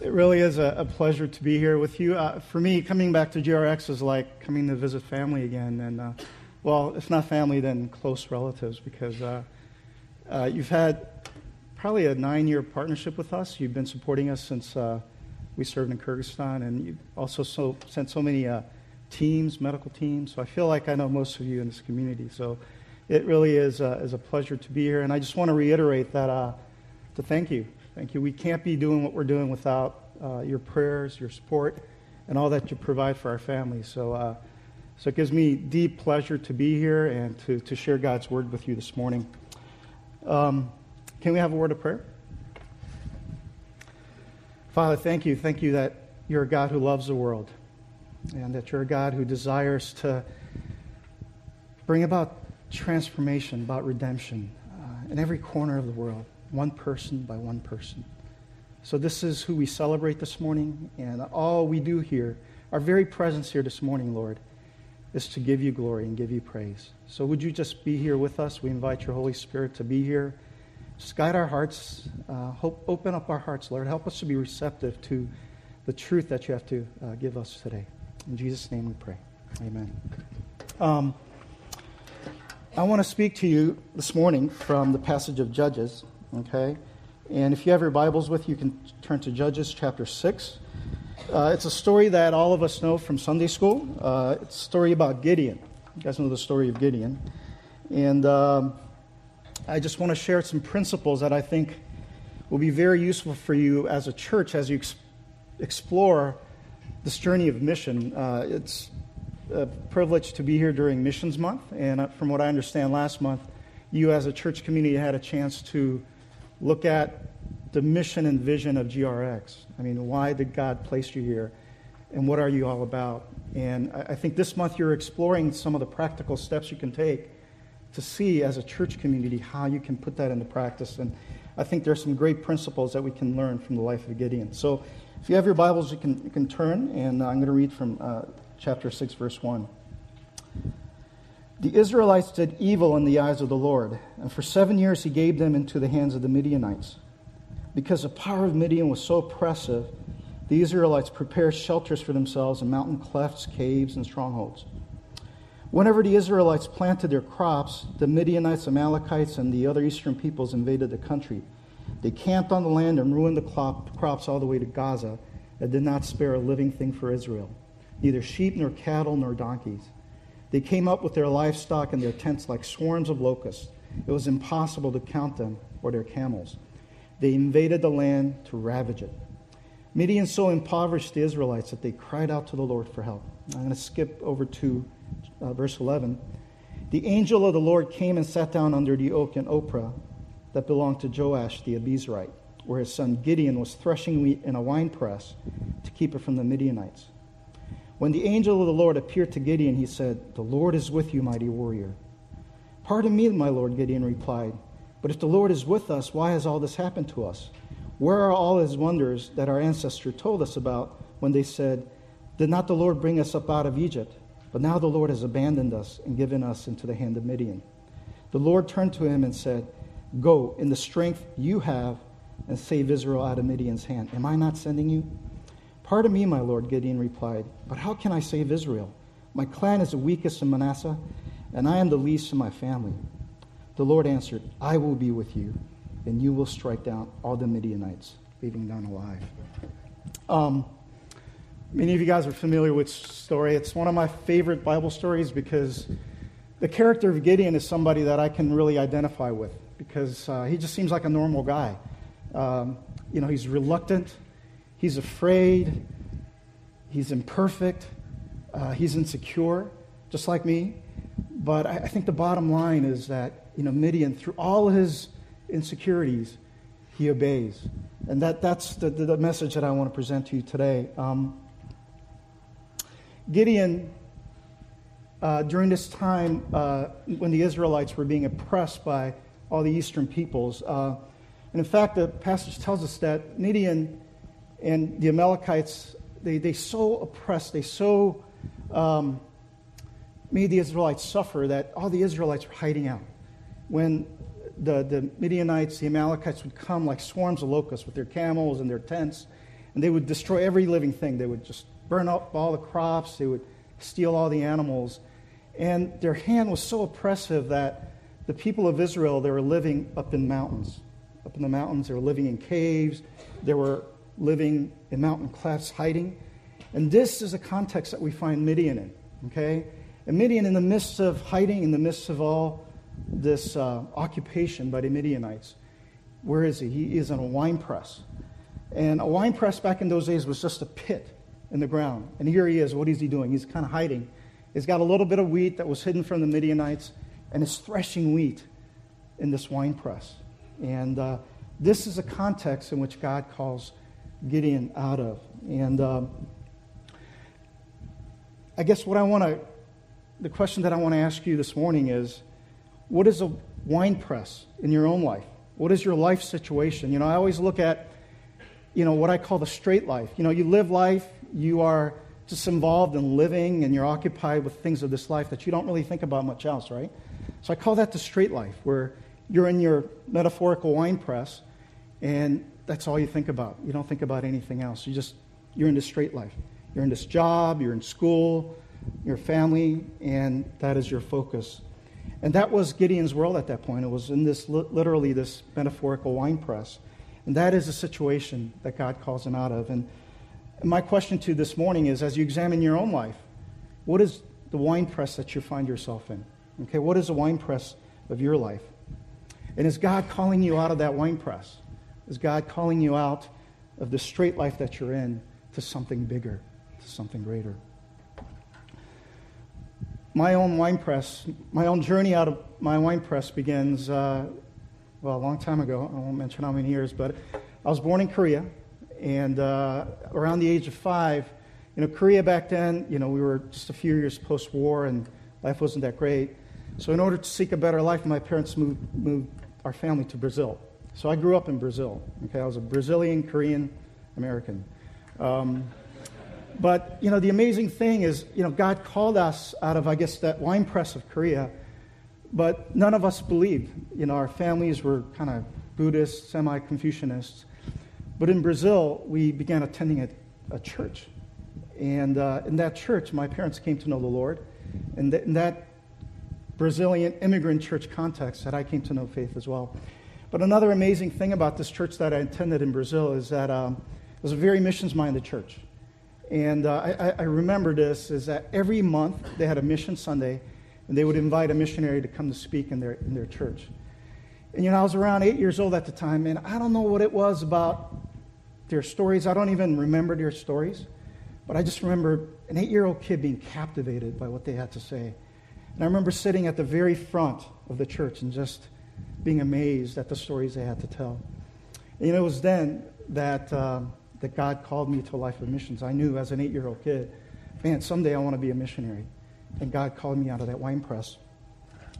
It really is a, a, pleasure to be here with you. Uh, for me, coming back to GRX is like coming to visit family again. And, uh, well, if not family, then close relatives because uh, uh you've had probably a nine year partnership with us. You've been supporting us since uh, we served in Kyrgyzstan, and you've also so, sent so many uh, teams, medical teams. So I feel like I know most of you in this community. So it really is, is a pleasure to be here. And I just want to reiterate that to thank you Thank you. We can't be doing what we're doing without uh, your prayers, your support, and all that you provide for our families. So, uh, so it gives me deep pleasure to be here and to, to share God's word with you this morning. Um, can we have a word of prayer? Father, thank you. Thank you that you're a God who loves the world and that you're a God who desires to bring about transformation, about redemption uh, in every corner of the world one person by one person. So, this is who we celebrate this morning, and all we do here, our very presence here this morning, Lord, is to give you glory and give you praise. So, would you just be here with us? We invite your Holy Spirit to be here. Just guide our hearts, uh, hope, open up our hearts, Lord. Help us to be receptive to the truth that you have to uh, give us today. In Jesus' name we pray. Amen. Um, I want to speak to you this morning from the passage of Judges. Okay? And if you have your Bibles with you, you can turn to Judges chapter 6. Uh, it's a story that all of us know from Sunday school. Uh, it's a story about Gideon. You guys know the story of Gideon. And um, I just want to share some principles that I think will be very useful for you as a church as you ex- explore this journey of mission. Uh, it's a privilege to be here during Missions Month. And uh, from what I understand, last month, you as a church community had a chance to look at the mission and vision of GRX. I mean, why did God place you here? And what are you all about? And I think this month you're exploring some of the practical steps you can take to see as a church community how you can put that into practice. And I think there's some great principles that we can learn from the life of Gideon. So if you have your Bibles, you can, you can turn, and I'm going to read from uh, chapter 6, verse 1. The Israelites did evil in the eyes of the Lord, and for seven years he gave them into the hands of the Midianites. Because the power of Midian was so oppressive, the Israelites prepared shelters for themselves in mountain clefts, caves, and strongholds. Whenever the Israelites planted their crops, the Midianites, Amalekites, and the other eastern peoples invaded the country. They camped on the land and ruined the crops all the way to Gaza and did not spare a living thing for Israel, neither sheep nor cattle nor donkeys. They came up with their livestock and their tents like swarms of locusts. It was impossible to count them or their camels. They invaded the land to ravage it. Midian so impoverished the Israelites that they cried out to the Lord for help. I'm going to skip over to uh, verse 11. The angel of the Lord came and sat down under the oak in Ophrah that belonged to Joash the Abiezrite, where his son Gideon was threshing wheat in a winepress to keep it from the Midianites. When the angel of the Lord appeared to Gideon, he said, The Lord is with you, mighty warrior. Pardon me, my Lord, Gideon replied. But if the Lord is with us, why has all this happened to us? Where are all his wonders that our ancestors told us about when they said, Did not the Lord bring us up out of Egypt? But now the Lord has abandoned us and given us into the hand of Midian. The Lord turned to him and said, Go in the strength you have and save Israel out of Midian's hand. Am I not sending you? Pardon me, my lord, Gideon replied, but how can I save Israel? My clan is the weakest in Manasseh, and I am the least in my family. The Lord answered, I will be with you, and you will strike down all the Midianites, leaving none alive. Um, many of you guys are familiar with this story. It's one of my favorite Bible stories because the character of Gideon is somebody that I can really identify with because uh, he just seems like a normal guy. Um, you know, he's reluctant He's afraid. He's imperfect. Uh, he's insecure, just like me. But I, I, think the bottom line is that, you know, Gideon, through all his insecurities, he obeys. And that, that's the, the, message that I want to present to you today. Um, Gideon, uh, during this time uh, when the Israelites were being oppressed by all the eastern peoples, uh, and in fact, the passage tells us that Midian and the Amalekites, they, they so oppressed, they so um, made the Israelites suffer that all the Israelites were hiding out. When the, the Midianites, the Amalekites would come like swarms of locusts with their camels and their tents, and they would destroy every living thing. They would just burn up all the crops, they would steal all the animals. And their hand was so oppressive that the people of Israel, they were living up in mountains. Up in the mountains, they were living in caves, they were living in mountain clefts, hiding. And this is a context that we find Gideon in, okay? And Gideon, in the midst of hiding, in the midst of all this uh, occupation by the Midianites, where is he? He is in a wine press. And a wine press back in those days was just a pit in the ground. And here he is. What is he doing? He's kind of hiding. He's got a little bit of wheat that was hidden from the Midianites, and is threshing wheat in this wine press. And uh, this is a context in which God calls Gideon out of. And um, I guess what I want to, the question that I want to ask you this morning is what is a wine press in your own life? What is your life situation? You know, I always look at, you know, what I call the straight life. You know, you live life, you are just involved in living, and you're occupied with things of this life that you don't really think about much else, right? So I call that the straight life, where you're in your metaphorical wine press, and that's all you think about. You don't think about anything else. You just, you're in this straight life. You're in this job, you're in school, your family, and that is your focus. And that was Gideon's world at that point. It was in this, literally, this metaphorical wine press. And that is a situation that God calls him out of. And my question to you this morning is as you examine your own life, what is the wine press that you find yourself in? Okay, what is the wine press of your life? And is God calling you out of that wine press? Is God calling you out of the straight life that you're in to something bigger, to something greater? My own wine press, my own journey out of my wine press begins, uh, well, a long time ago. I won't mention how many years, but I was born in Korea. And uh, around the age of five, you know, Korea back then, you know, we were just a few years post war and life wasn't that great. So, in order to seek a better life, my parents moved, moved our family to Brazil. So, I grew up in Brazil. Okay, I was a Brazilian, Korean, American. Um, but, you know, the amazing thing is, you know, God called us out of, I guess, that wine press of Korea, but none of us believed. You know, our families were kind of Buddhist, semi Confucianists. But in Brazil, we began attending a, a church. And uh, in that church, my parents came to know the Lord. And th- in that Brazilian immigrant church context, that I came to know faith as well. But another amazing thing about this church that I attended in Brazil is that um, it was a very missions minded church. And uh, I, I remember this is that every month they had a mission Sunday, and they would invite a missionary to come to speak in their, in their church. And you know, I was around eight years old at the time, and I don't know what it was about their stories. I don't even remember their stories, but I just remember an eight year old kid being captivated by what they had to say. And I remember sitting at the very front of the church and just being amazed at the stories they had to tell. And, it was then that, uh, that God called me to a life of missions. I knew as an eight year old kid, man, someday I want to be a missionary. And God called me out of that wine press.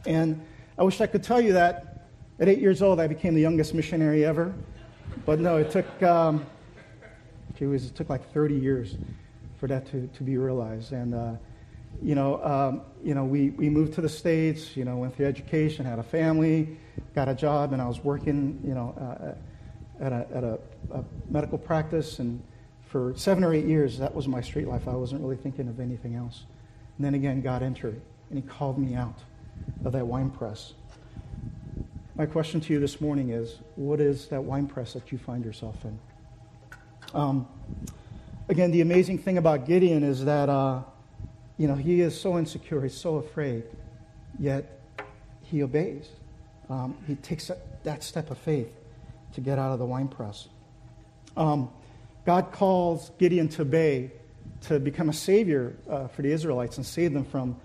And I wish I could tell you that at eight years old I became the youngest missionary ever. But no, it took, um, it, was, it took like 30 years for that to, to be realized. And, uh, you know, um, you know we, we moved to the States, you know, went through education, had a family, got a job, and I was working, you know, uh, at, a, at a, a medical practice. And for seven or eight years, that was my street life. I wasn't really thinking of anything else. And then again, God entered, and He called me out of that wine press. My question to you this morning is what is that wine press that you find yourself in? Um, again, the amazing thing about Gideon is that, uh, you know, he is so insecure, he's so afraid, yet he obeys. Um, he takes that step of faith to get out of the wine press. Um, God calls Gideon to obey, to become a savior uh, for the Israelites and save them from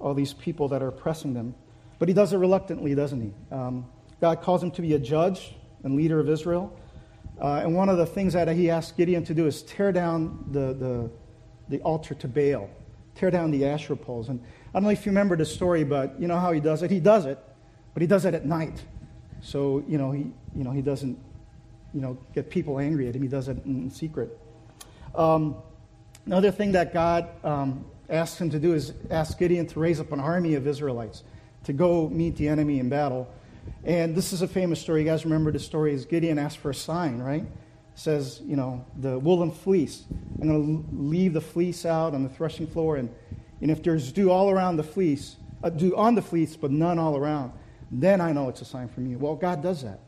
all these people that are oppressing them. But he does it reluctantly, doesn't he? Um, God calls him to be a judge and leader of Israel. Uh, and one of the things that he asks Gideon to do is tear down the, the, the altar to Baal, tear down the Asherah poles. And I don't know if you remember the story, but you know how he does it? He does it, but he does it at night. So, you know, he, you know, he doesn't, you know, get people angry at him. He does it in secret. Um, another thing that God um, asked him to do is ask Gideon to raise up an army of Israelites to go meet the enemy in battle. And this is a famous story. You guys remember the story is Gideon asked for a sign, right? Says, you know, the woolen fleece. I'm going to leave the fleece out on the threshing floor, and, and if there's dew all around the fleece, uh, dew on the fleece, but none all around, then I know it's a sign from you. Well, God does that.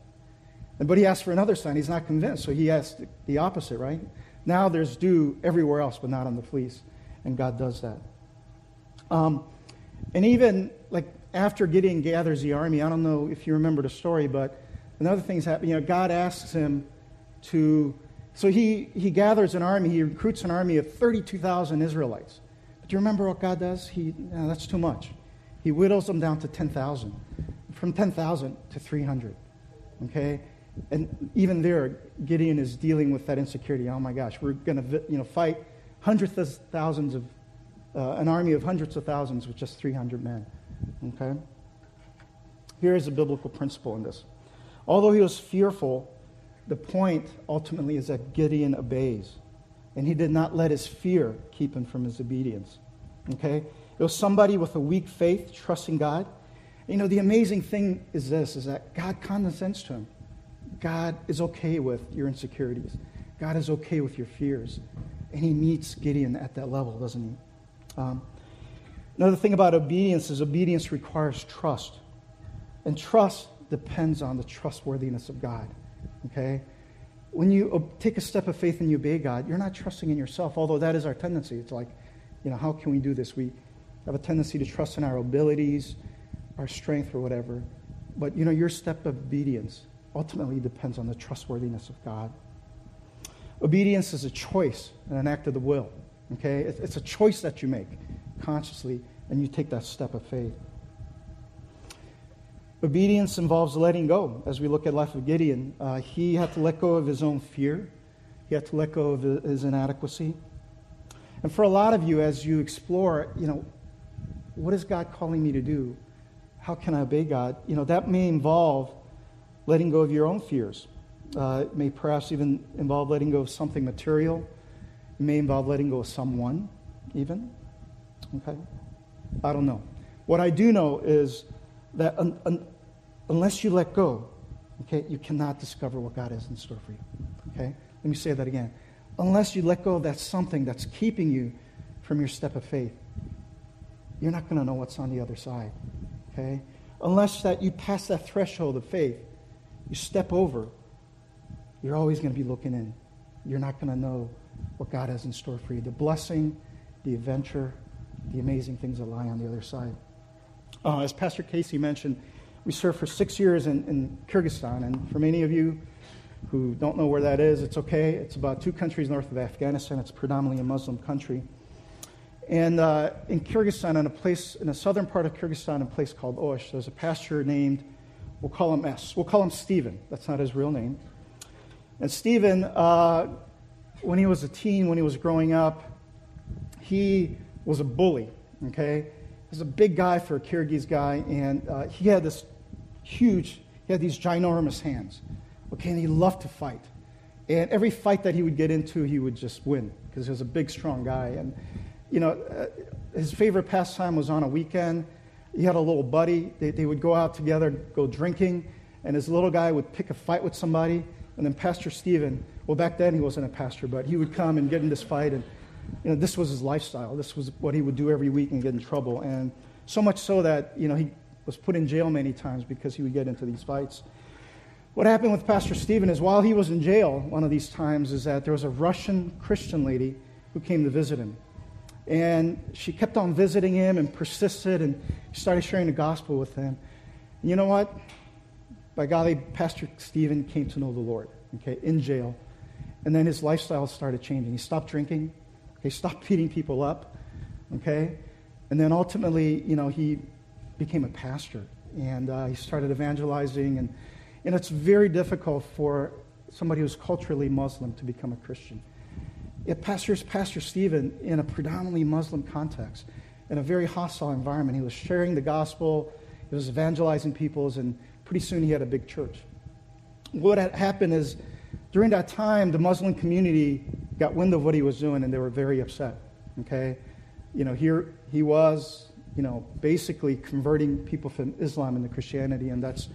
But he asks for another sign. He's not convinced, so he asks the opposite, right? Now there's dew everywhere else, but not on the fleece, and God does that. Um, and even like after Gideon gathers the army, I don't know if you remember the story, but another thing's happening. You know, God asks him to, so he, he gathers an army, he recruits an army of 32,000 Israelites. But do you remember what God does? He, no, that's too much. He whittles them down to 10,000, from 10,000 to 300. Okay? And even there, Gideon is dealing with that insecurity. Oh my gosh, we're going to you know, fight hundreds of thousands of, uh, an army of hundreds of thousands with just 300 men. Okay? Here is a biblical principle in this. Although he was fearful, the point ultimately is that Gideon obeys. And he did not let his fear keep him from his obedience. Okay? It was somebody with a weak faith, trusting God. You know, the amazing thing is this is that God condescends to him. God is okay with your insecurities. God is okay with your fears. And he meets Gideon at that level, doesn't he? Um, another thing about obedience is obedience requires trust. And trust depends on the trustworthiness of God. Okay? When you take a step of faith and you obey God, you're not trusting in yourself, although that is our tendency. It's like, you know, how can we do this? We have a tendency to trust in our abilities, our strength, or whatever. But, you know, your step of obedience ultimately depends on the trustworthiness of God. Obedience is a choice and an act of the will. Okay? It's a choice that you make consciously, and you take that step of faith. Obedience involves letting go. As we look at life of Gideon, uh, he had to let go of his own fear. He had to let go of his inadequacy. And for a lot of you, as you explore, you know, what is God calling me to do? How can I obey God? You know, that may involve letting go of your own fears. Uh, it may perhaps even involve letting go of something material. It may involve letting go of someone, even. Okay? I don't know. What I do know is that un- un- unless you let go, okay, you cannot discover what God has in store for you. Okay? Let me say that again. Unless you let go of that something that's keeping you from your step of faith, you're not going to know what's on the other side. Okay? Unless that you pass that threshold of faith, you step over, you're always going to be looking in. You're not going to know what God has in store for you. The blessing, the adventure, the amazing things that lie on the other side. Uh, as Pastor Casey mentioned, we served for six years in, in Kyrgyzstan. And for many of you who don't know where that is, it's okay. It's about two countries north of Afghanistan. It's predominantly a Muslim country. And uh, in Kyrgyzstan, in a place, in the southern part of Kyrgyzstan, in a place called Osh, there's a pastor named, we'll call him S. We'll call him Stephen. That's not his real name. And Stephen, uh, when he was a teen, when he was growing up, he was a bully, okay? He was a big guy for a Kyrgyz guy, and uh, he had this huge, he had these ginormous hands. Okay, and he loved to fight. And every fight that he would get into, he would just win because he was a big, strong guy. And, you know, uh, his favorite pastime was on a weekend. He had a little buddy. They, they would go out together, go drinking, and his little guy would pick a fight with somebody. And then Pastor Stephen, well, back then he wasn't a pastor, but he would come and get in this fight. And, you know, this was his lifestyle. This was what he would do every week and get in trouble. And so much so that, you know, he was put in jail many times because he would get into these fights. What happened with Pastor Stephen is while he was in jail, one of these times, is that there was a Russian Christian lady who came to visit him. And she kept on visiting him and persisted and started sharing the gospel with him. And you know what? By golly, Pastor Stephen came to know the Lord, okay, in jail. And then his lifestyle started changing. He stopped drinking, he stopped beating people up, okay? And then ultimately, you know, he became a pastor and uh, he started evangelizing. And, and it's very difficult for somebody who's culturally Muslim to become a Christian. It pastors Pastor Stephen in a predominantly Muslim context, in a very hostile environment. He was sharing the gospel, he was evangelizing peoples, and pretty soon he had a big church. What had happened is during that time, the Muslim community got wind of what he was doing, and they were very upset. Okay, you know, here he was you know, basically converting people from Islam into Christianity, and that's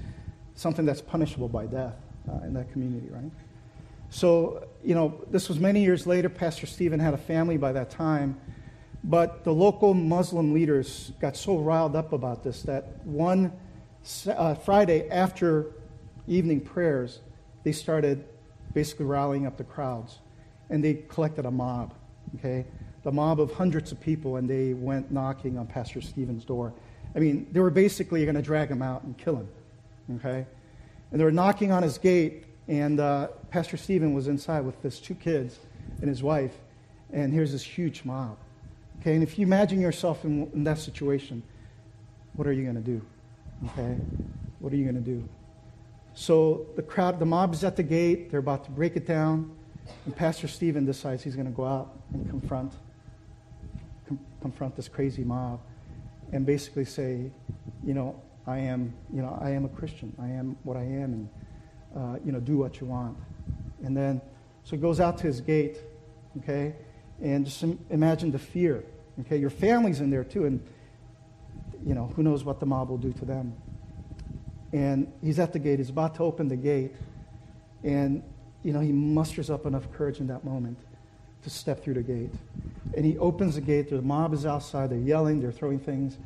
something that's punishable by death uh, in that community, right? So, you know, this was many years later. Pastor Stephen had a family by that time. But the local Muslim leaders got so riled up about this that one uh, Friday after evening prayers, they started basically rallying up the crowds. And they collected a mob, okay? The mob of hundreds of people, and they went knocking on Pastor Stephen's door. I mean, they were basically going to drag him out and kill him, okay? And they were knocking on his gate, and uh, Pastor Stephen was inside with his two kids and his wife, and here's this huge mob. Okay, and if you imagine yourself in, in that situation, what are you going to do? Okay, what are you going to do? So the crowd, the mob is at the gate. They're about to break it down, and Pastor Stephen decides he's going to go out and confront, com- confront this crazy mob, and basically say, you know, I am, you know, I am a Christian. I am what I am, and uh, you know, do what you want. And then, so he goes out to his gate, okay, and just imagine the fear. Okay, your family's in there too, and you know who knows what the mob will do to them. And he's at the gate. He's about to open the gate, and you know he musters up enough courage in that moment to step through the gate. And he opens the gate. The mob is outside. They're yelling. They're throwing things,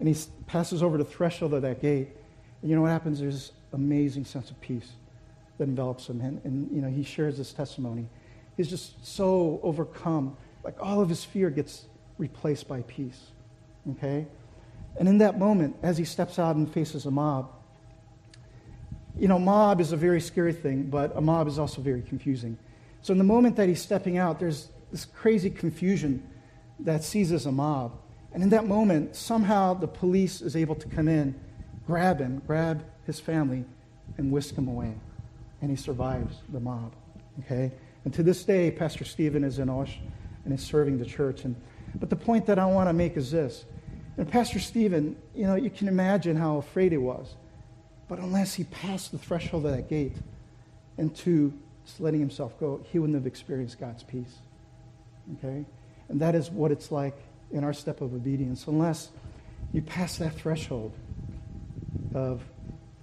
and he passes over the threshold of that gate. And you know what happens? There's amazing sense of peace that envelops him, and, and you know he shares his testimony. He's just so overcome. Like all of his fear gets replaced by peace. Okay? And in that moment, as he steps out and faces a mob, you know, mob is a very scary thing, but a mob is also very confusing. So in the moment that he's stepping out, there's this crazy confusion that seizes a mob. And in that moment, somehow the police is able to come in, grab him, grab his family, and whisk him away. And he survives the mob. Okay? And to this day, Pastor Stephen is in Osh and is serving the church. And, but the point that I want to make is this. And Pastor Stephen, you know, you can imagine how afraid he was. But unless he passed the threshold of that gate into letting himself go, he wouldn't have experienced God's peace. Okay? And that is what it's like in our step of obedience. Unless you pass that threshold of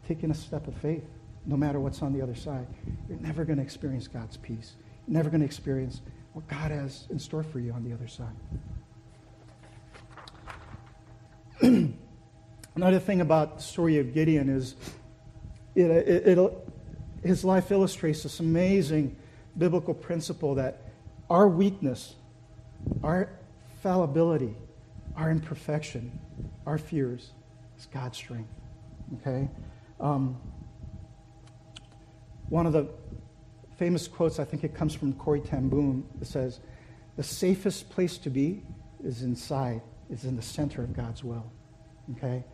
taking a step of faith, no matter what's on the other side, you're never going to experience God's peace never going to experience what God has in store for you on the other side. Another thing about the story of Gideon is it, it, his life illustrates this amazing biblical principle that our weakness, our fallibility, our imperfection, our fears is God's strength. Okay? Um, one of the famous quotes, I think it comes from Corrie ten. It says, The safest place to be is inside, is in the center of God's will. Okay?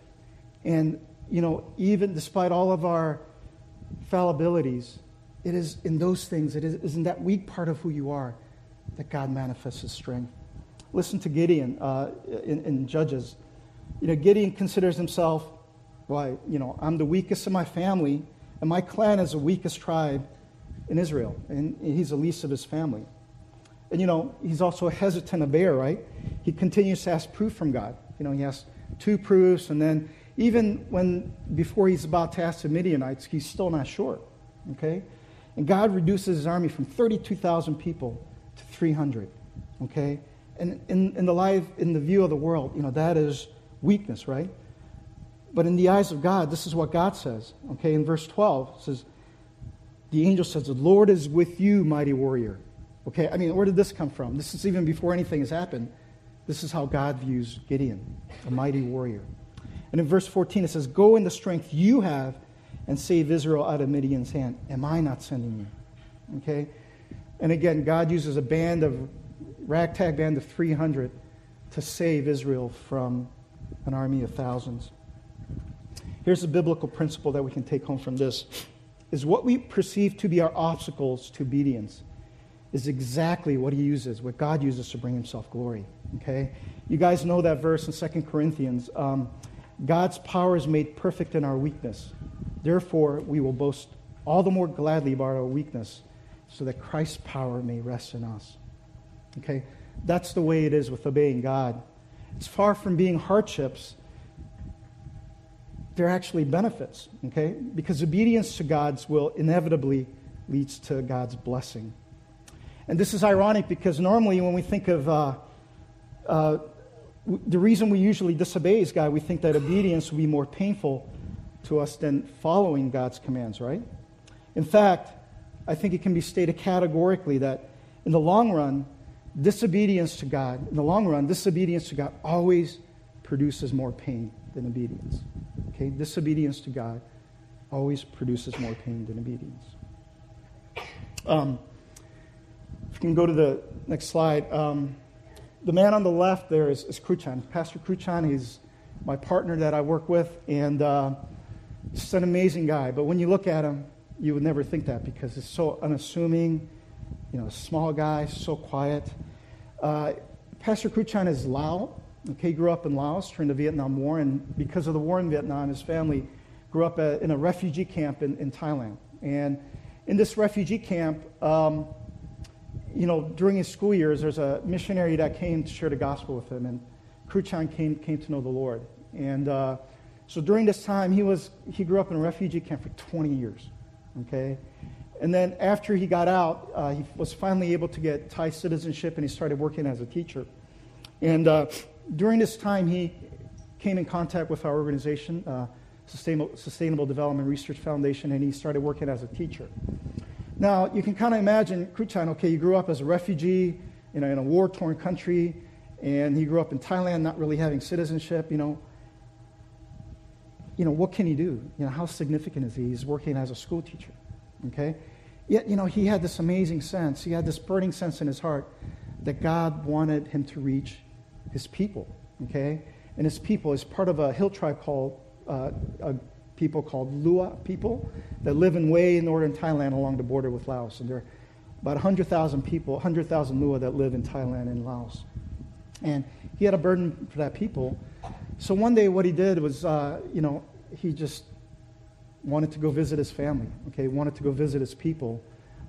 And, you know, even despite all of our fallibilities, it is in those things, it is, in that weak part of who you are that God manifests his strength. Listen to Gideon uh, in, in Judges. You know, Gideon considers himself, why, you know, I'm the weakest of my family, and my clan is the weakest tribe in Israel, and he's the least of his family. And you know, he's also a hesitant of right? He continues to ask proof from God. You know, he asks two proofs, and then even when before he's about to ask the Midianites, he's still not sure. Okay? And God reduces his army from 32,000 people to 300. Okay? And in, in the life, in the view of the world, you know, that is weakness, right? But in the eyes of God, this is what God says. Okay, in verse 12, it says, the angel says, The Lord is with you, mighty warrior. Okay, I mean, where did this come from? This is even before anything has happened. This is how God views Gideon, a mighty warrior. And in verse 14, it says, Go in the strength you have and save Israel out of Midian's hand. Am I not sending you? Okay? And again, God uses a band of, ragtag band of 300 to save Israel from an army of thousands. Here's a biblical principle that we can take home from this is what we perceive to be our obstacles to obedience is exactly what he uses, what God uses to bring himself glory. Okay? You guys know that verse in Second Corinthians. Um, God's power is made perfect in our weakness. Therefore, we will boast all the more gladly about our weakness so that Christ's power may rest in us. Okay? That's the way it is with obeying God. It's far from being hardships they're actually benefits, okay? Because obedience to God's will inevitably leads to God's blessing. And this is ironic because normally when we think of uh, uh, the reason we usually disobey is God, we think that obedience will be more painful to us than following God's commands, right? In fact, I think it can be stated categorically that in the long run, disobedience to God, in the long run, disobedience to God always produces more pain than obedience. Okay? Disobedience to God always produces more pain than obedience. Um, if you can go to the next slide. Um, the man on the left there is, is Kruchan, Pastor Kruchan. He's my partner that I work with, and uh, just an amazing guy. But when you look at him, you would never think that because he's so unassuming, you know, small guy, so quiet. Uh, Pastor Kruchan is Lao. Okay, he grew up in Laos during the Vietnam War, and because of the war in Vietnam, his family grew up in a refugee camp in, in Thailand. And in this refugee camp, um, you know, during his school years, there's a missionary that came to share the gospel with him, and Kruchan came, came to know the Lord. And uh, so during this time, he, was, he grew up in a refugee camp for 20 years. Okay? And then after he got out, uh, he was finally able to get Thai citizenship and he started working as a teacher. And uh, during this time, he came in contact with our organization, uh, Sustainable, Sustainable Development Research Foundation, and he started working as a teacher. Now, you can kind of imagine Kruchan, okay, you grew up as a refugee you know, in a war torn country, and he grew up in Thailand not really having citizenship, you know. You know, what can he do? You know, how significant is he? He's working as a school teacher, okay? Yet, you know, he had this amazing sense, he had this burning sense in his heart that God wanted him to reach his people, okay? And his people is part of a hill tribe called, uh, a people called Lua people that live in way in northern Thailand along the border with Laos. And there are about 100,000 people, 100,000 Lua that live in Thailand and Laos. And he had a burden for that people. So one day what he did was, uh, you know, he just wanted to go visit his family, okay, wanted to go visit his people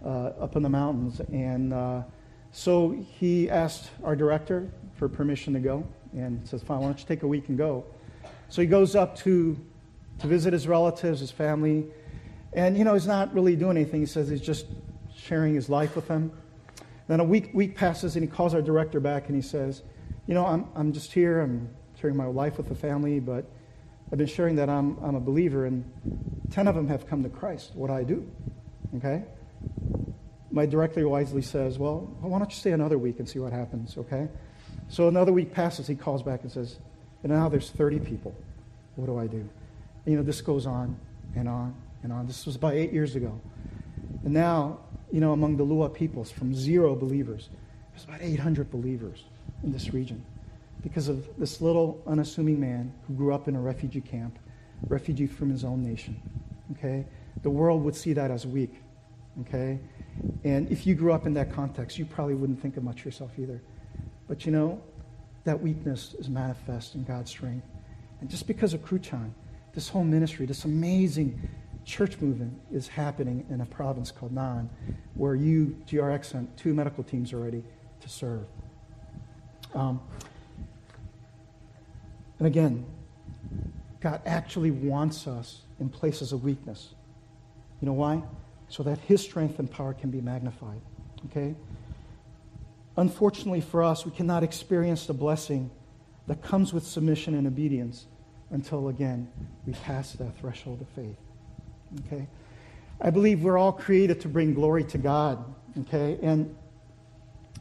uh, up in the mountains. And uh, so he asked our director for permission to go and says, fine, why don't you take a week and go? So he goes up to to visit his relatives, his family. And, you know, he's not really doing anything. He says he's just sharing his life with them. Then a week, week passes, and he calls our director back and he says, You know, I'm, I'm just here. I'm sharing my life with the family, but I've been sharing that I'm, I'm a believer, and 10 of them have come to Christ. What do I do? Okay? My director wisely says, Well, why don't you stay another week and see what happens, okay? So another week passes. He calls back and says, And now there's 30 people. What do I do? You know, this goes on and on and on. This was about eight years ago. And now, you know, among the Lua peoples, from zero believers, there's about 800 believers in this region because of this little unassuming man who grew up in a refugee camp, refugee from his own nation. Okay? The world would see that as weak. Okay? And if you grew up in that context, you probably wouldn't think of much yourself either. But you know, that weakness is manifest in God's strength. And just because of Kruchan, this whole ministry, this amazing church movement is happening in a province called Nan, where you, GRX, sent two medical teams already to serve. Um, and again, God actually wants us in places of weakness. You know why? So that His strength and power can be magnified. Okay? Unfortunately for us, we cannot experience the blessing that comes with submission and obedience until again we pass that threshold of faith. Okay? I believe we're all created to bring glory to God. Okay? And,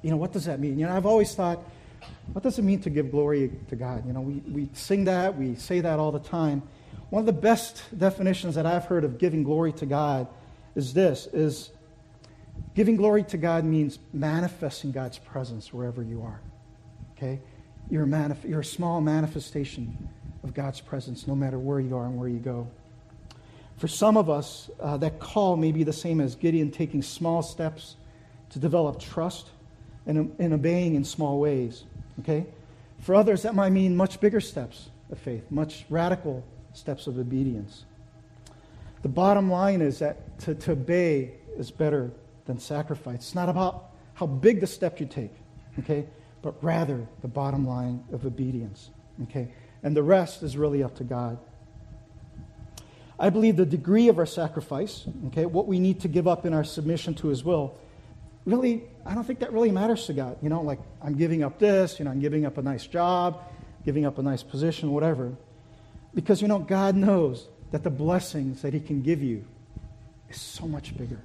you know, what does that mean? You know, I've always thought, what does it mean to give glory to God? You know, we, we sing that, we say that all the time. One of the best definitions that I've heard of giving glory to God is this is giving glory to God means manifesting God's presence wherever you are. Okay? You're a, manif- you're a small manifestation of God's presence no matter where you are and where you go. For some of us, uh, that call may be the same as Gideon taking small steps to develop trust and, and obeying in small ways. Okay? For others, that might mean much bigger steps of faith, much radical steps of obedience. The bottom line is that to, to obey is better than sacrifice. It's not about how big the step you take, okay, but rather the bottom line of obedience. Okay? And the rest is really up to God. I believe the degree of our sacrifice, okay, what we need to give up in our submission to His will, really, I don't think that really matters to God. You know, like I'm giving up this, you know, I'm giving up a nice job, giving up a nice position, whatever. Because, you know, God knows that the blessings that He can give you is so much bigger,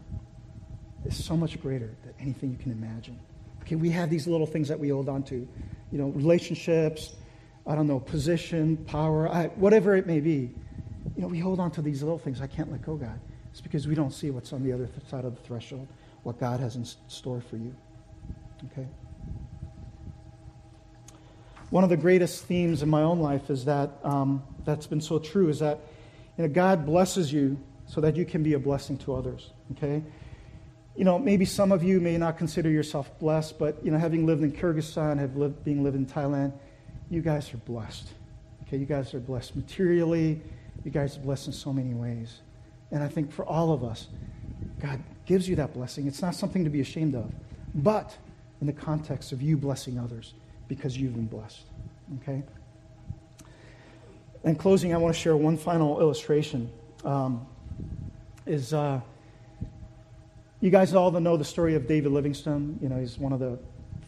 is so much greater than anything you can imagine. Okay, we have these little things that we hold on to, you know, relationships, I don't know, position, power, I, whatever it may be. You know, we hold on to these little things. I can't let go, God. It's because we don't see what's on the other side of the threshold, what God has in store for you. Okay? One of the greatest themes in my own life is that um, that's been so true is that you know, God blesses you so that you can be a blessing to others. Okay? You know, maybe some of you may not consider yourself blessed, but you know, having lived in Kyrgyzstan, have lived, being lived in Thailand, you guys are blessed. Okay, you guys are blessed materially. You guys are blessed in so many ways. And I think for all of us, God gives you that blessing. It's not something to be ashamed of, but in the context of you blessing others because you've been blessed. Okay? In closing, I want to share one final illustration. Um, is uh, you guys all know the story of David Livingstone? You know, he's one of the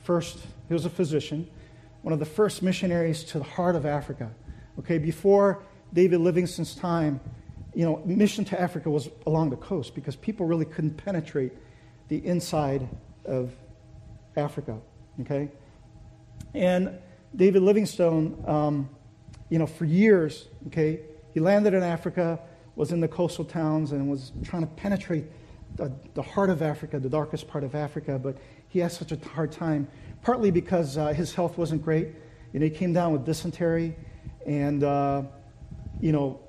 first, he was a physician one of the first missionaries to the heart of Africa. Okay, before David Livingstone's time, you know, mission to Africa was along the coast because people really couldn't penetrate the inside of Africa. Okay, and David Livingstone, um, you know, for years, okay, he landed in Africa, was in the coastal towns, and was trying to penetrate the, the heart of Africa, the darkest part of Africa, but he had such a hard time partly because uh, his health wasn't great. You know, he came down with dysentery, and, uh, you know,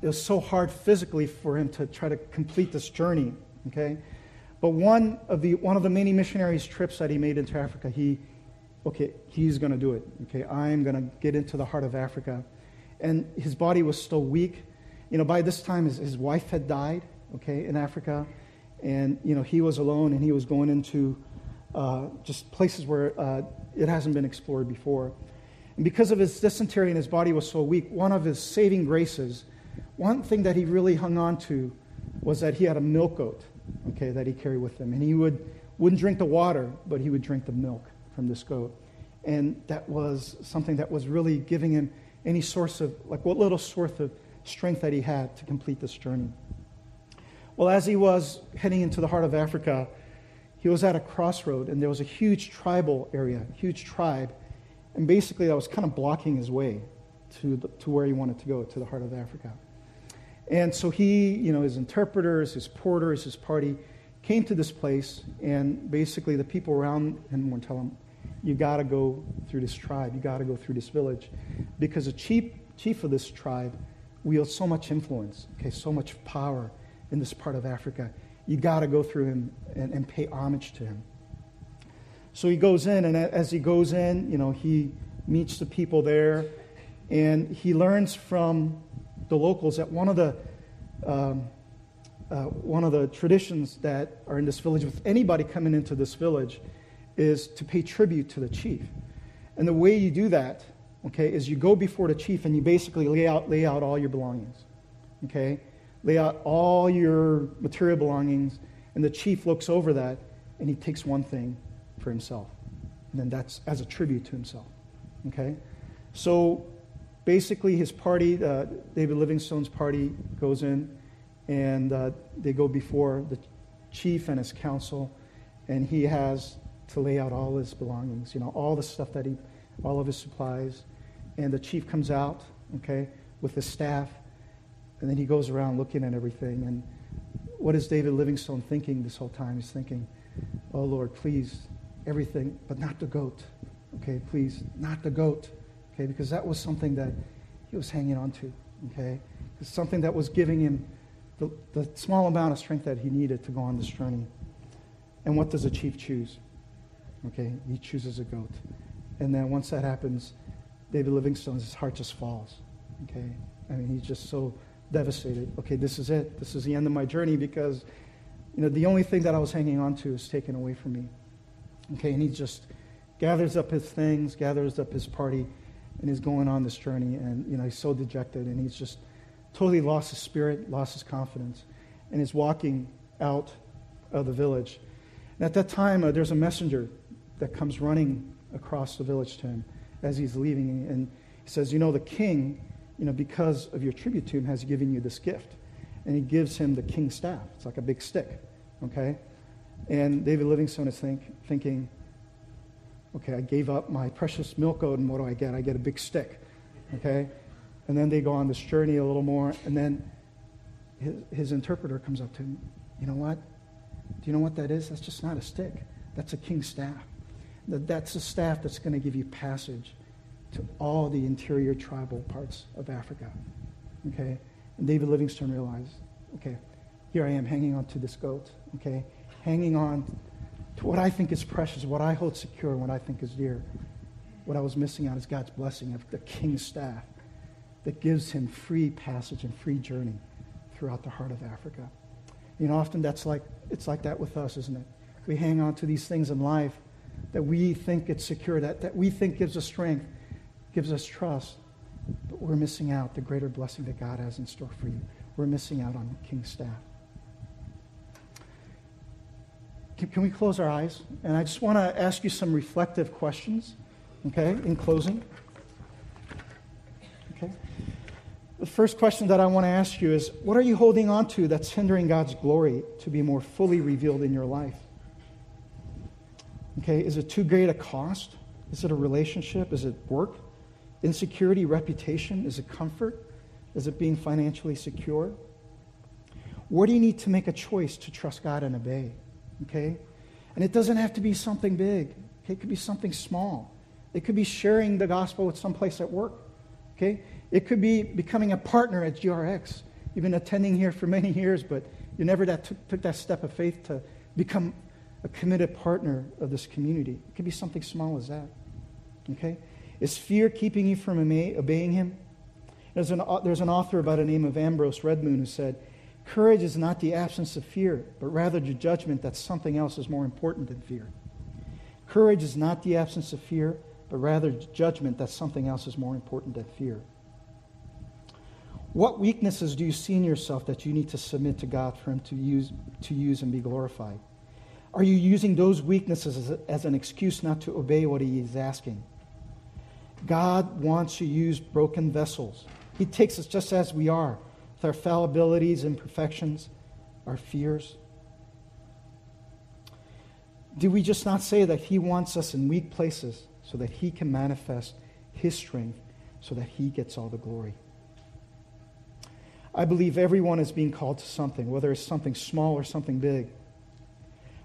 it was so hard physically for him to try to complete this journey, okay? But one of the, one of the many missionaries' trips that he made into Africa, he, okay, he's going to do it, okay? I'm going to get into the heart of Africa. And his body was still weak. You know, by this time, his, his wife had died, okay, in Africa. And, you know, he was alone and he was going into uh, just places where uh, it hasn't been explored before. And because of his dysentery and his body was so weak, one of his saving graces, one thing that he really hung on to was that he had a milk goat, okay, that he carried with him. And he would, wouldn't drink the water, but he would drink the milk from this goat. And that was something that was really giving him any source of, like, what little source of strength that he had to complete this journey. Well, as he was heading into the heart of Africa, he was at a crossroad and there was a huge tribal area, huge tribe, and basically that was kind of blocking his way to, the, to where he wanted to go, to the heart of Africa. And so he, you know, his interpreters, his porters, his party came to this place, and basically the people around him were telling him, You got to go through this tribe, you got to go through this village. Because the chief, chief of this tribe wields so much influence, okay, so much power in this part of Africa you got to go through him and, and pay homage to him. So he goes in, and as he goes in, you know, he meets the people there, and he learns from the locals that one of the um, uh, one of the traditions that are in this village with anybody coming into this village is to pay tribute to the chief. And the way you do that, okay, is you go before the chief and you basically lay out lay out all your belongings. Okay? Lay out all your material belongings, and the chief looks over that and he takes one thing for himself. And then that's as a tribute to himself. Okay? So basically, his party, uh, David Livingstone's party, goes in and uh, they go before the chief and his council, and he has to lay out all his belongings, you know, all the stuff that he, all of his supplies. And the chief comes out, okay, with his staff, and then he goes around looking at everything. And what is David Livingstone thinking this whole time? He's thinking, oh, Lord, please, everything, but not the goat. Okay, please, not the goat. Okay, because that was something that he was hanging on to. Okay, it's something that was giving him the, the small amount of strength that he needed to go on this journey. And what does a chief choose? Okay, he chooses a goat. And then once that happens, David Livingstone's heart just falls. Okay, I mean, he's just so devastated. Okay, this is it. This is the end of my journey because, you know, the only thing that I was hanging on to is taken away from me. Okay, and he just gathers up his things, gathers up his party, and is going on this journey. And, you know, he's so dejected and he's just totally lost his spirit, lost his confidence, and is walking out of the village. And at that time, uh, there's a messenger that comes running across the village to him as he's leaving. And he says, You know, the king, you know, because of your tribute to him, has given you this gift. And he gives him the king's staff. It's like a big stick, okay? And David Livingstone is think, thinking, okay, I gave up my precious milk and what do I get? I get a big stick, okay? And then they go on this journey a little more, and then his, his interpreter comes up to him. You know what? Do you know what that is? That's just not a stick. That's a king's staff. That's a staff that's going to give you passage to all the interior tribal parts of Africa. Okay? And David Livingstone realized, okay, here I am hanging on to this goat, okay? Hanging on to what I think is precious, what I hold secure, what I think is dear. What I was missing out is God's blessing of the king's staff that gives him free passage and free journey throughout the heart of Africa. You know, often that's like it's like that with us, isn't it? We hang on to these things in life that we think it's secure, that, that we think gives us strength, gives us trust, but we're missing out the greater blessing that God has in store for you. We're missing out on King's staff. Can, can we close our eyes? And I just want to ask you some reflective questions, okay, in closing. Okay. The first question that I want to ask you is what are you holding on to that's hindering God's glory to be more fully revealed in your life? Okay, is it too great a cost? Is it a relationship? Is it work? Insecurity, reputation? Is it comfort? Is it being financially secure? Where do you need to make a choice to trust God and obey? Okay? And it doesn't have to be something big. Okay? It could be something small. It could be sharing the gospel with someplace at work. Okay? It could be becoming a partner at GRX. You've been attending here for many years, but you never that took, took that step of faith to become a committed partner of this community. It could be something small as that. Okay? Is fear keeping you from obeying Him? There's an, there's an author by the name of Ambrose Redmoon who said, Courage is not the absence of fear, but rather the judgment that something else is more important than fear. Courage is not the absence of fear, but rather judgment that something else is more important than fear. What weaknesses do you see in yourself that you need to submit to God for Him to use, to use and be glorified? Are you using those weaknesses as, a, as an excuse not to obey what He is asking? God wants to use broken vessels. He takes us just as we are, with our fallibilities, imperfections, our fears. Do we just not say that He wants us in weak places so that He can manifest His strength so that He gets all the glory? I believe everyone is being called to something, whether it's something small or something big.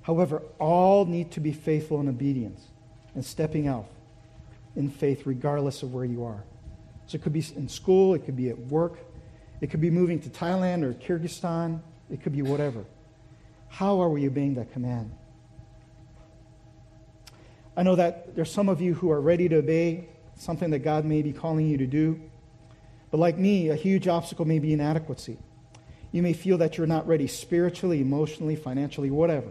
However, all need to be faithful in obedience and stepping out in faith regardless of where you are. So it could be in school, it could be at work, it could be moving to Thailand or Kyrgyzstan, it could be whatever. How are we obeying that command? I know that there's some of you who are ready to obey something that God may be calling you to do. But like me, a huge obstacle may be inadequacy. You may feel that you're not ready spiritually, emotionally, financially, whatever.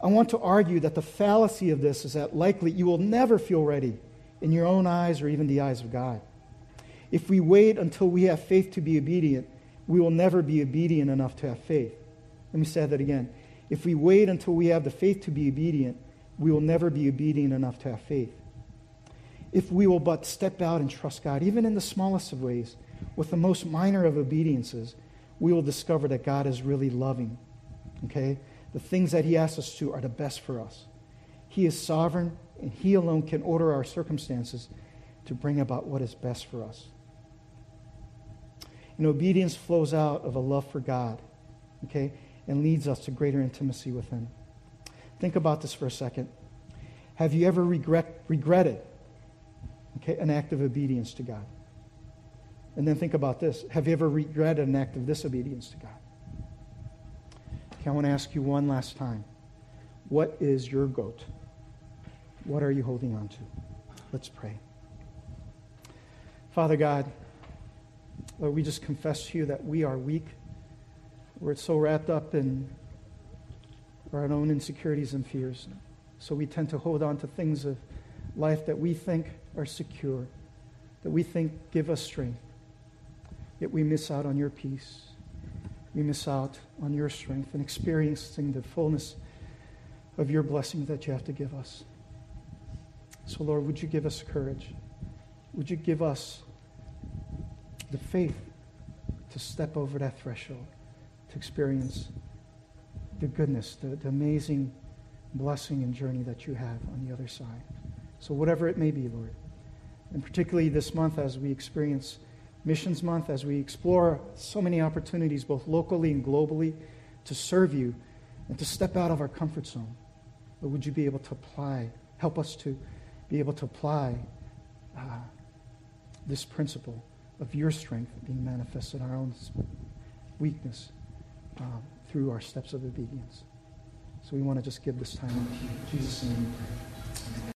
I want to argue that the fallacy of this is that likely you will never feel ready in your own eyes or even the eyes of God. If we wait until we have faith to be obedient, we will never be obedient enough to have faith. Let me say that again. If we wait until we have the faith to be obedient, we will never be obedient enough to have faith. If we will but step out and trust God, even in the smallest of ways, with the most minor of obediences, we will discover that God is really loving. Okay? The things that He asks us to are the best for us. He is sovereign, and He alone can order our circumstances to bring about what is best for us. And obedience flows out of a love for God, okay, and leads us to greater intimacy with Him. Think about this for a second. Have you ever regret, regretted okay, an act of obedience to God? And then think about this. Have you ever regretted an act of disobedience to God? Okay, I want to ask you one last time. What is your goat? What are you holding on to? Let's pray. Father God, Lord, we just confess to you that we are weak. We're so wrapped up in our own insecurities and fears. So we tend to hold on to things of life that we think are secure, that we think give us strength. yet we miss out on your peace. We miss out on your strength and experiencing the fullness of your blessing that you have to give us. So, Lord, would you give us courage? Would you give us the faith to step over that threshold, to experience the goodness, the, the amazing blessing and journey that you have on the other side? So, whatever it may be, Lord, and particularly this month as we experience Missions Month, as we explore so many opportunities, both locally and globally, to serve you and to step out of our comfort zone. But would you be able to apply, help us to be able to apply uh, this principle of your strength being manifested in our own weakness um, through our steps of obedience. So we want to just give this time to you. Jesus' name.